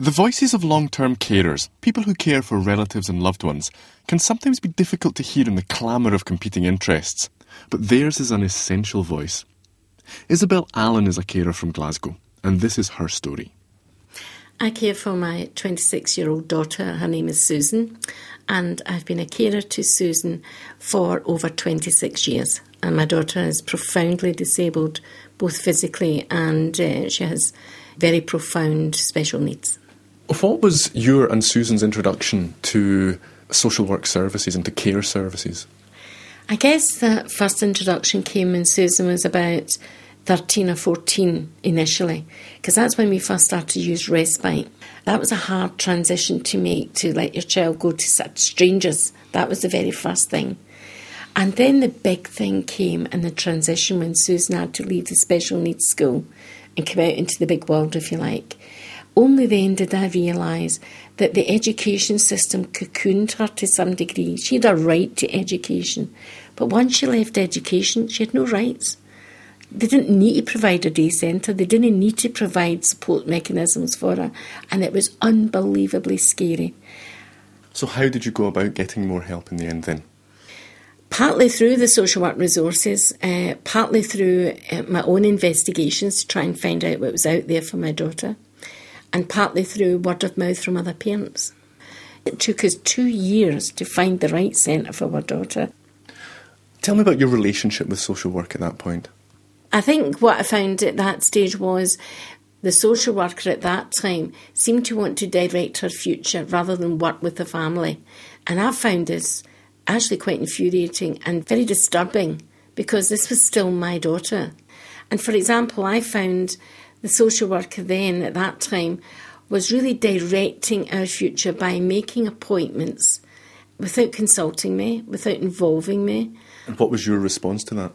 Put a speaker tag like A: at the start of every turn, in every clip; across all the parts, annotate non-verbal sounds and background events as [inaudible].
A: The voices of long term carers, people who care for relatives and loved ones, can sometimes be difficult to hear in the clamour of competing interests, but theirs is an essential voice. Isobel Allan is a carer from Glasgow, and this is her story.
B: I care for my 26 year old daughter. Her name is Susan, and I've been a carer to Susan for over 26 years. And my daughter is profoundly disabled, both physically and uh, she has very profound special needs.
A: What was your and Susan's introduction to social work services and to care services?
B: I guess that first introduction came when Susan was about 13 or 14 initially, because that's when we first started to use respite. That was a hard transition to make to let your child go to such strangers. That was the very first thing. And then the big thing came in the transition when Susan had to leave the special needs school and come out into the big world, if you like. Only then did I realise that the education system cocooned her to some degree. She had a right to education, but once she left education, she had no rights. They didn't need to provide a day centre, they didn't need to provide support mechanisms for her, and it was unbelievably scary.
A: So, how did you go about getting more help in the end then?
B: partly through the social work resources, uh, partly through uh, my own investigations to try and find out what was out there for my daughter and partly through word of mouth from other parents. It took us two years to find the right centre for our daughter.
A: Tell me about your relationship with social work at that point.
B: I think what I found at that stage was the social worker at that time seemed to want to direct her future rather than work with the family. And I found this actually quite infuriating and very disturbing because this was still my daughter. And for example, I found the social worker then at that time was really directing our future by making appointments without consulting me, without involving me.
A: And what was your response to that?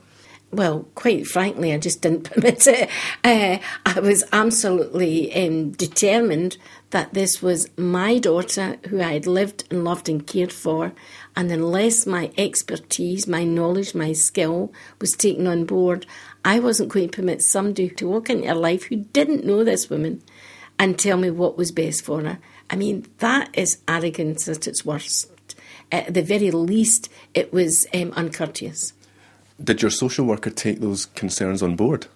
B: Well, quite frankly, I just didn't [laughs] permit it. Uh, I was absolutely um, determined that this was my daughter who I had lived and loved and cared for, and unless my expertise, my knowledge, my skill was taken on board, I wasn't going to permit somebody to walk into your life who didn't know this woman and tell me what was best for her. I mean, that is arrogance at its worst. At the very least, it was um, uncourteous.
A: Did your social worker take those concerns on board?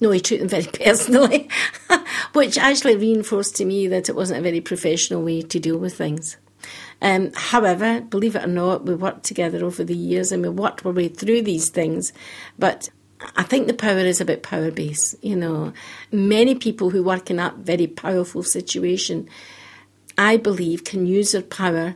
B: No, he took them very [laughs] personally, [laughs] which actually reinforced to me that it wasn't a very professional way to deal with things. Um, however, believe it or not, we worked together over the years and we worked our way through these things. But I think the power is about power base. You know, many people who work in that very powerful situation, I believe, can use their power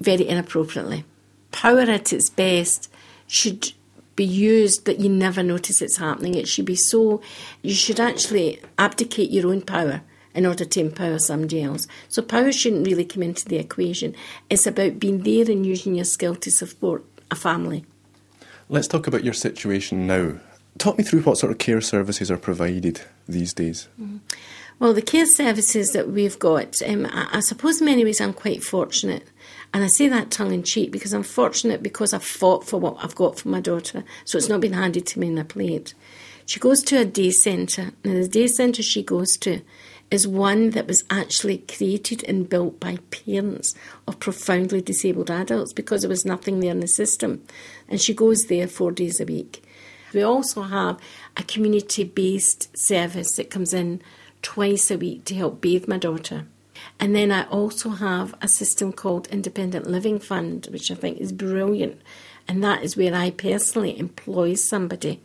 B: very inappropriately. Power at its best should be used that you never notice it's happening. It should be so, you should actually abdicate your own power in order to empower somebody else. So power shouldn't really come into the equation. It's about being there and using your skill to support a family.
A: Let's talk about your situation now. Talk me through what sort of care services are provided these days. Mm.
B: Well, the care services that we've got, um, I, I, suppose in many ways I'm quite fortunate. And I say that tongue in cheek because I'm fortunate because I've fought for what I've got for my daughter. So it's not been handed to me in a plate. She goes to a day centre. and the day centre she goes to is one that was actually created and built by parents of profoundly disabled adults because there was nothing there in the system. And she goes there four days a week. We also have a community based service that comes in twice a week to help bathe my daughter. And then I also have a system called Independent Living Fund, which I think is brilliant. And that is where I personally employ somebody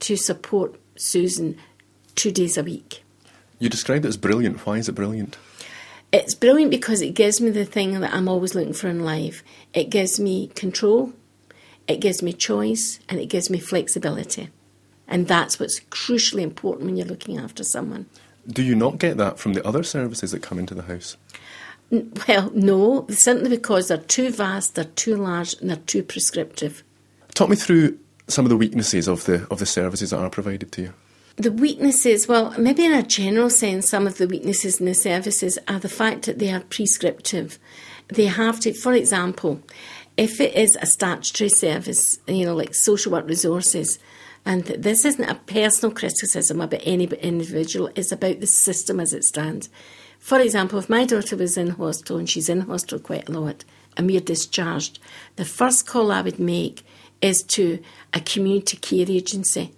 B: to support Susan two days a week.
A: You described it as brilliant. Why is it brilliant?
B: It's brilliant because it gives me the thing that I'm always looking for in life. It gives me control, it gives me choice and it gives me flexibility. And that's what's crucially important when you're looking after someone.
A: Do you not get that from the other services that come into the house?
B: Well, no, simply because they're too vast, they're too large, and they're too prescriptive.
A: Talk me through some of the weaknesses of the of the services that are provided to you.
B: The weaknesses, well, maybe in a general sense, some of the weaknesses in the services are the fact that they are prescriptive. They have to, for example, if it is a statutory service, you know, like social work resources, And this isn't a personal criticism about any individual, it's about the system as it stands. For example, if my daughter was in hospital, and she's in hospital quite a lot, and we're discharged, the first call I would make is to a community care agency,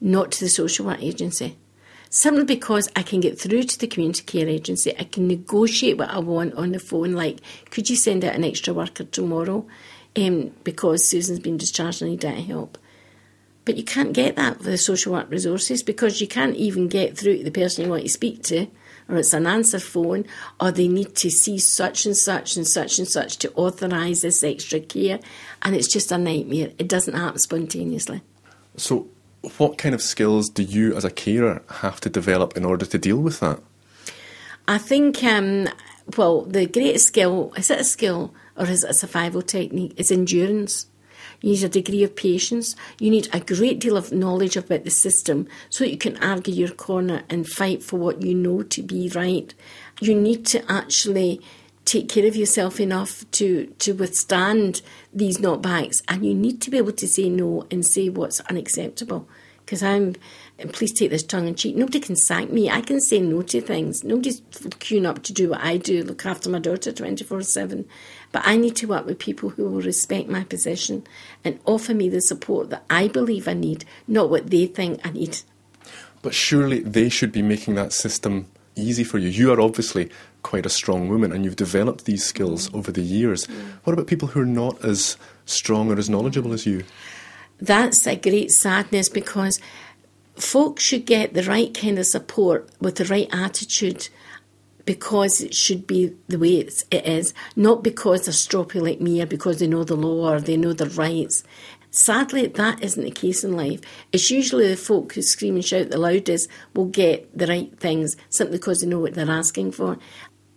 B: not to the social work agency. Simply because I can get through to the community care agency, I can negotiate what I want on the phone, like, could you send out an extra worker tomorrow? Um, because Susan's been discharged and I need that help. But you can't get that with the social work resources because you can't even get through to the person you want to speak to, or it's an answer phone, or they need to see such and such and such and such to authorise this extra care, and it's just a nightmare. It doesn't happen spontaneously.
A: So, what kind of skills do you as a carer have to develop in order to deal with that?
B: I think, um, well, the greatest skill is it a skill or is it a survival technique? Is endurance. You need a degree of patience. You need a great deal of knowledge about the system so that you can argue your corner and fight for what you know to be right. You need to actually take care of yourself enough to, to withstand these knockbacks and you need to be able to say no and say what's unacceptable. Because I'm and please take this tongue in cheek. Nobody can sack me. I can say no to things. Nobody's queuing up to do what I do, look after my daughter 24 7. But I need to work with people who will respect my position and offer me the support that I believe I need, not what they think I need.
A: But surely they should be making that system easy for you. You are obviously quite a strong woman and you've developed these skills mm-hmm. over the years. Mm-hmm. What about people who are not as strong or as knowledgeable as you?
B: That's a great sadness because folks should get the right kind of support with the right attitude because it should be the way it is, not because they're stroppy like me or because they know the law or they know their rights. Sadly, that isn't the case in life. It's usually the folk who scream and shout the loudest will get the right things simply because they know what they're asking for.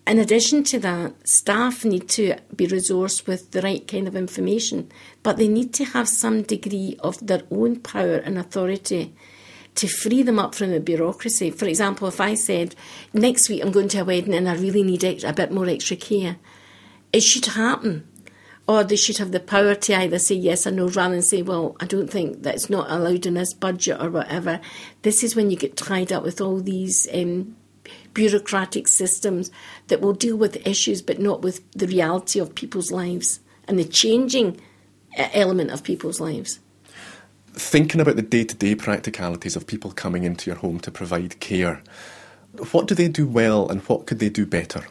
B: In addition to that, staff need to be resourced with the right kind of information, but they need to have some degree of their own power and authority to free them up from the bureaucracy. For example, if I said, next week I'm going to a wedding and I really need a bit more extra care, it should happen. Or they should have the power to either say yes or no rather than say, well, I don't think that's not allowed in this budget or whatever. This is when you get tied up with all these um, bureaucratic systems that will deal with issues but not with the reality of people's lives and the changing uh, element of people's lives
A: thinking about the day to day practicalities of people coming into your home to provide care, what do they do well and what could they do better?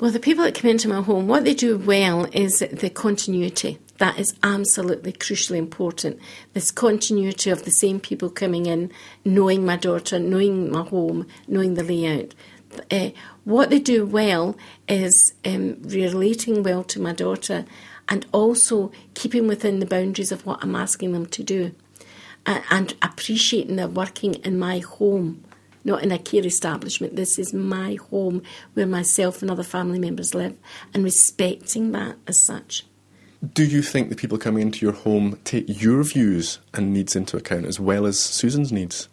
B: Well, the people that come into my home, what they do well is the continuity. That is absolutely crucially important. This continuity of the same people coming in, knowing my daughter, knowing my home, knowing the layout. Uh, what they do well is um, relating well to my daughter and also keeping within the boundaries of what I'm asking them to do and, and appreciating they're working in my home, not in a care establishment. This is my home where myself and other family members live and respecting that as such.
A: Do you think the people coming into your home take your views and needs into account as well as Susan's needs?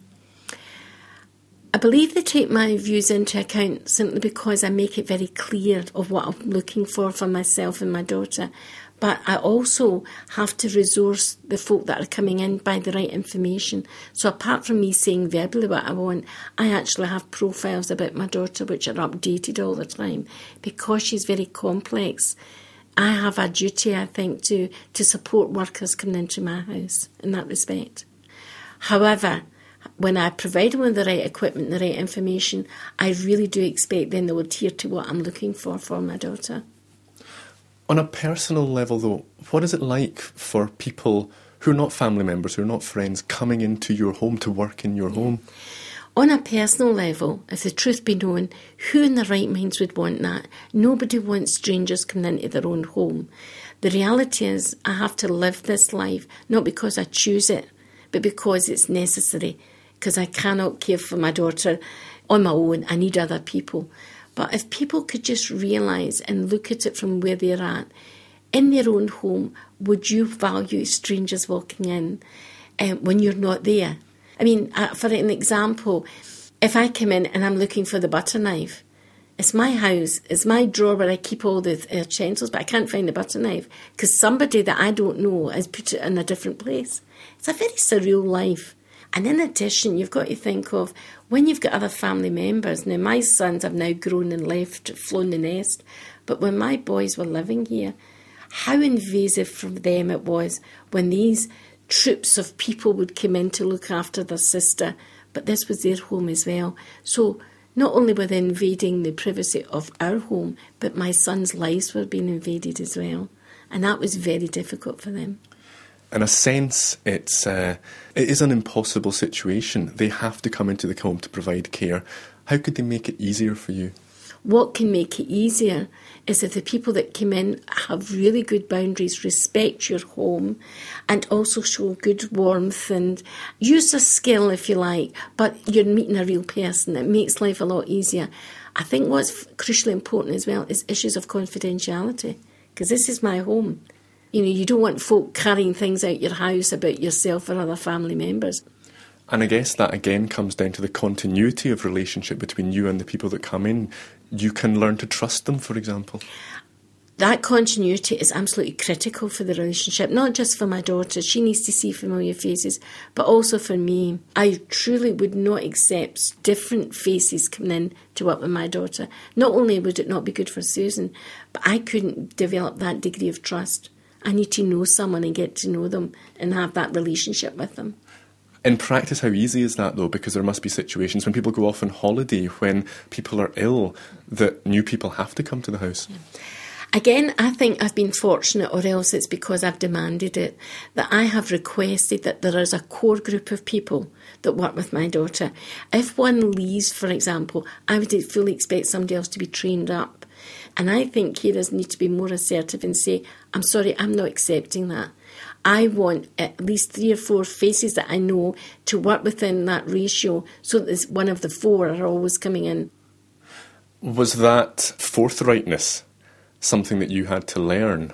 B: I believe they take my views into account simply because I make it very clear of what I'm looking for for myself and my daughter. But I also have to resource the folk that are coming in by the right information. So apart from me saying verbally what I want, I actually have profiles about my daughter which are updated all the time because she's very complex. I have a duty, I think, to, to support workers coming into my house in that respect. However, when I provide them with the right equipment, the right information, I really do expect then they will adhere to what I'm looking for for my daughter.
A: On a personal level, though, what is it like for people who are not family members, who are not friends, coming into your home to work in your home?
B: On a personal level, if the truth be known, who in their right minds would want that? Nobody wants strangers coming into their own home. The reality is, I have to live this life not because I choose it, but because it's necessary. Because I cannot care for my daughter on my own, I need other people. But if people could just realise and look at it from where they're at, in their own home, would you value strangers walking in um, when you're not there? I mean, uh, for an example, if I come in and I'm looking for the butter knife, It's my house. It's my drawer where I keep all the utensils, but I can't find the butter knife because somebody that I don't know has put it in a different place. It's a very surreal life. And in addition, you've got to think of when you've got other family members. Now, my sons have now grown and left, flown the nest. But when my boys were living here, how invasive for them it was when these troops of people would come in to look after their sister. But this was their home as well. So not only were they invading the privacy of our home, but my sons' lives were being invaded as well. And that was very difficult for them.
A: In a sense, it's uh, it is an impossible situation. They have to come into the home to provide care. How could they make it easier for you?
B: What can make it easier is if the people that come in have really good boundaries, respect your home, and also show good warmth and use a skill if you like, but you're meeting a real person. It makes life a lot easier. I think what's crucially important as well is issues of confidentiality, because this is my home. You know, you don't want folk carrying things out your house about yourself or other family members.
A: And I guess that again comes down to the continuity of relationship between you and the people that come in. You can learn to trust them, for example.
B: That continuity is absolutely critical for the relationship, not just for my daughter. She needs to see familiar faces, but also for me. I truly would not accept different faces coming in to work with my daughter. Not only would it not be good for Susan, but I couldn't develop that degree of trust. I need to know someone and get to know them and have that relationship with them.
A: In practice, how easy is that though? Because there must be situations when people go off on holiday, when people are ill, that new people have to come to the house.
B: Yeah. Again, I think I've been fortunate, or else it's because I've demanded it, that I have requested that there is a core group of people that work with my daughter. If one leaves, for example, I would fully expect somebody else to be trained up. And I think carers need to be more assertive and say, I'm sorry, I'm not accepting that. I want at least three or four faces that I know to work within that ratio so that one of the four are always coming in.
A: Was that forthrightness something that you had to learn?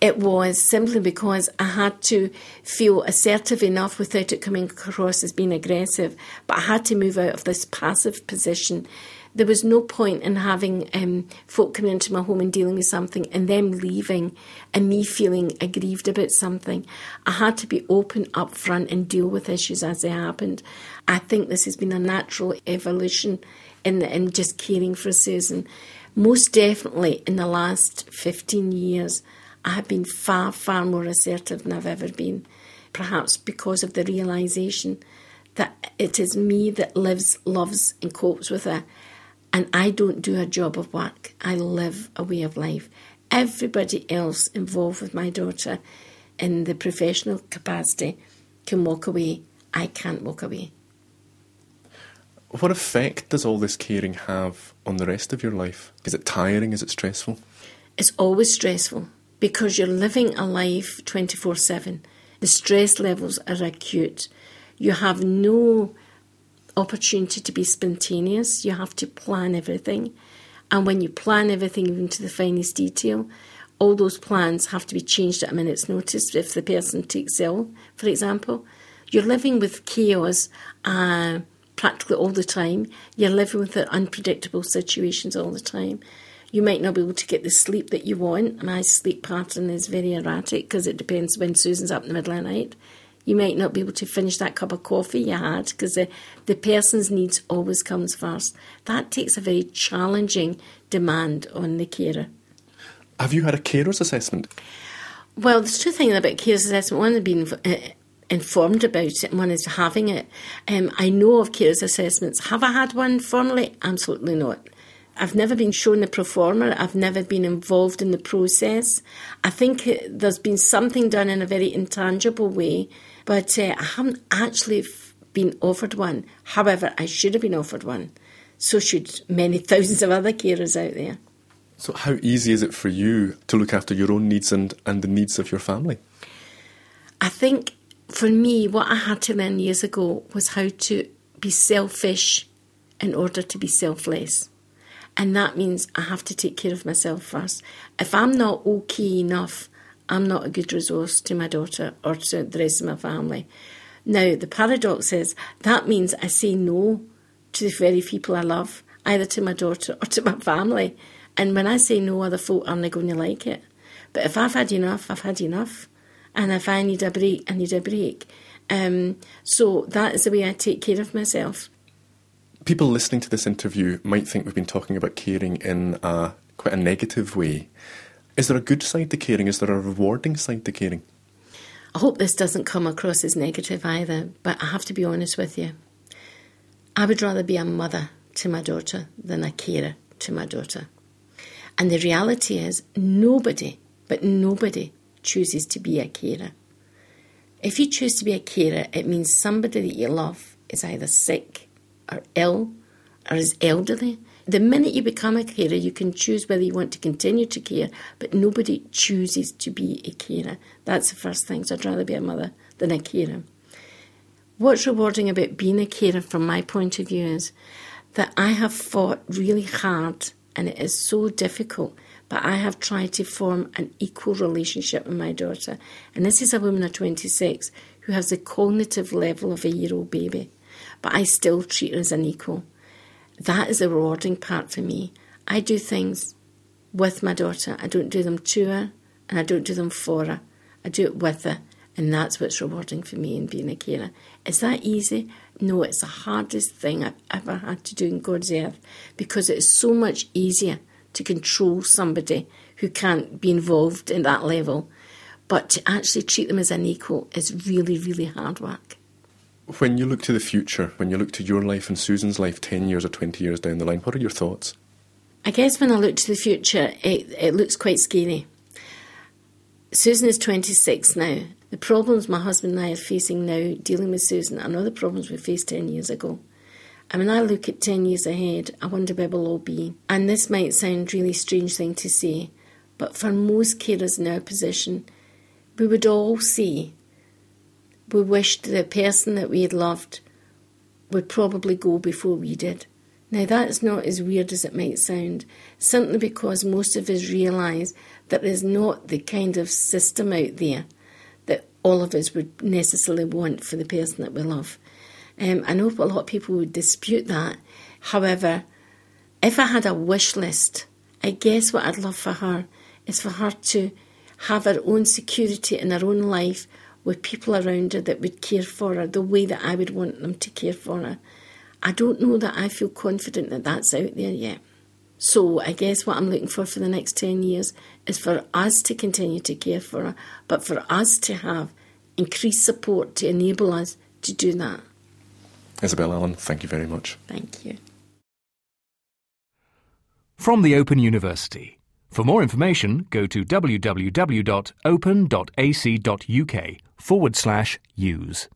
B: It was simply because I had to feel assertive enough without it coming across as being aggressive, but I had to move out of this passive position there was no point in having um, folk coming into my home and dealing with something and them leaving and me feeling aggrieved about something. I had to be open up front and deal with issues as they happened. I think this has been a natural evolution in, in just caring for Susan. Most definitely in the last 15 years, I have been far, far more assertive than I've ever been, perhaps because of the realization that it is me that lives, loves, and copes with her and I don't do a job of work, I live a way of life. Everybody else involved with my daughter in the professional capacity can walk away. I can't walk away.
A: What effect does all this caring have on the rest of your life? Is it tiring? Is it stressful?
B: It's always stressful because you're living a life 24 7. The stress levels are acute. You have no opportunity to be spontaneous. You have to plan everything. And when you plan everything, even to the finest detail, all those plans have to be changed at a minute's notice if the person takes ill, for example. You're living with chaos uh, practically all the time. You're living with unpredictable situations all the time. You might not be able to get the sleep that you want. My sleep pattern is very erratic because it depends when Susan's up in the middle of the night you might not be able to finish that cup of coffee you had because the, the person's needs always comes first. That takes a very challenging demand on the carer.
A: Have you had a carer's assessment?
B: Well, there's two things about carer's assessment. One is being uh, informed about it, and one is having it. Um, I know of carer's assessments. Have I had one formally? Absolutely not. I've never been shown the pro forma. I've never been involved in the process. I think there's been something done in a very intangible way but uh, I haven't actually been offered one. However, I should have been offered one. So should many [laughs] thousands of other carers out there.
A: So, how easy is it for you to look after your own needs and, and the needs of your family?
B: I think for me, what I had to learn years ago was how to be selfish in order to be selfless. And that means I have to take care of myself first. If I'm not okay enough I'm not a good resource to my daughter or to the rest of my family. Now, the paradox is that means I say no to the very people I love. either to my daughter or to my family. And when I say no, other folk aren't going to like it. But if I've had enough, I've had enough. And if I need a break, I need a break. Um, so that is the way I take care of myself.
A: People listening to this interview might think we've been talking about caring in a quite a negative way. Is there a good side to caring? Is there a rewarding side to caring?
B: I hope this doesn't come across as negative either, but I have to be honest with you. I would rather be a mother to my daughter than a carer to my daughter. And the reality is, nobody, but nobody, chooses to be a carer. If you choose to be a carer, it means somebody that you love is either sick or ill or is elderly. The minute you become a carer, you can choose whether you want to continue to care, but nobody chooses to be a carer. That's the first thing. So I'd rather be a mother than a carer. What's rewarding about being a carer from my point of view is that I have fought really hard and it is so difficult but I have tried to form an equal relationship with my daughter. And this is a woman of 26 who has the cognitive level of a year old baby, but I still treat her as an equal. That is the rewarding part for me. I do things with my daughter, I don't do them to her, and I don't do them for her. I do it with her, and that's what's rewarding for me in being a carer. Is that easy? No, it's the hardest thing I've ever had to do in God's earth because it is so much easier to control somebody who can't be involved in that level. But to actually treat them as an equal is really, really hard work.
A: When you look to the future, when you look to your life and Susan's life 10 years or 20 years down the line, what are your thoughts?
B: I guess when I look to the future, it, it looks quite scary. Susan is 26 now. The problems my husband and I are facing now, dealing with Susan, are not the problems we faced 10 years ago. And when I look at 10 years ahead, I wonder where we'll all be. And this might sound really strange thing to say, but for most carers in our position, we would all say we wished the person that we had loved would probably go before we did. Now, that's not as weird as it might sound, simply because most of us realise that there's not the kind of system out there that all of us would necessarily want for the person that we love. Um, I know a lot of people would dispute that. However, if I had a wish list, I guess what I'd love for her is for her to have her own security in her own life with people around her that would care for her the way that I would want them to care for her. I don't know that I feel confident that that's out there yet. So I guess what I'm looking for for the next 10 years is for us to continue to care for her, but for us to have increased support to enable us to do that.
A: Isobel Allan, thank you very much.
B: Thank you.
C: From the Open University. For more information, go to www.open.ac.uk forward slash use.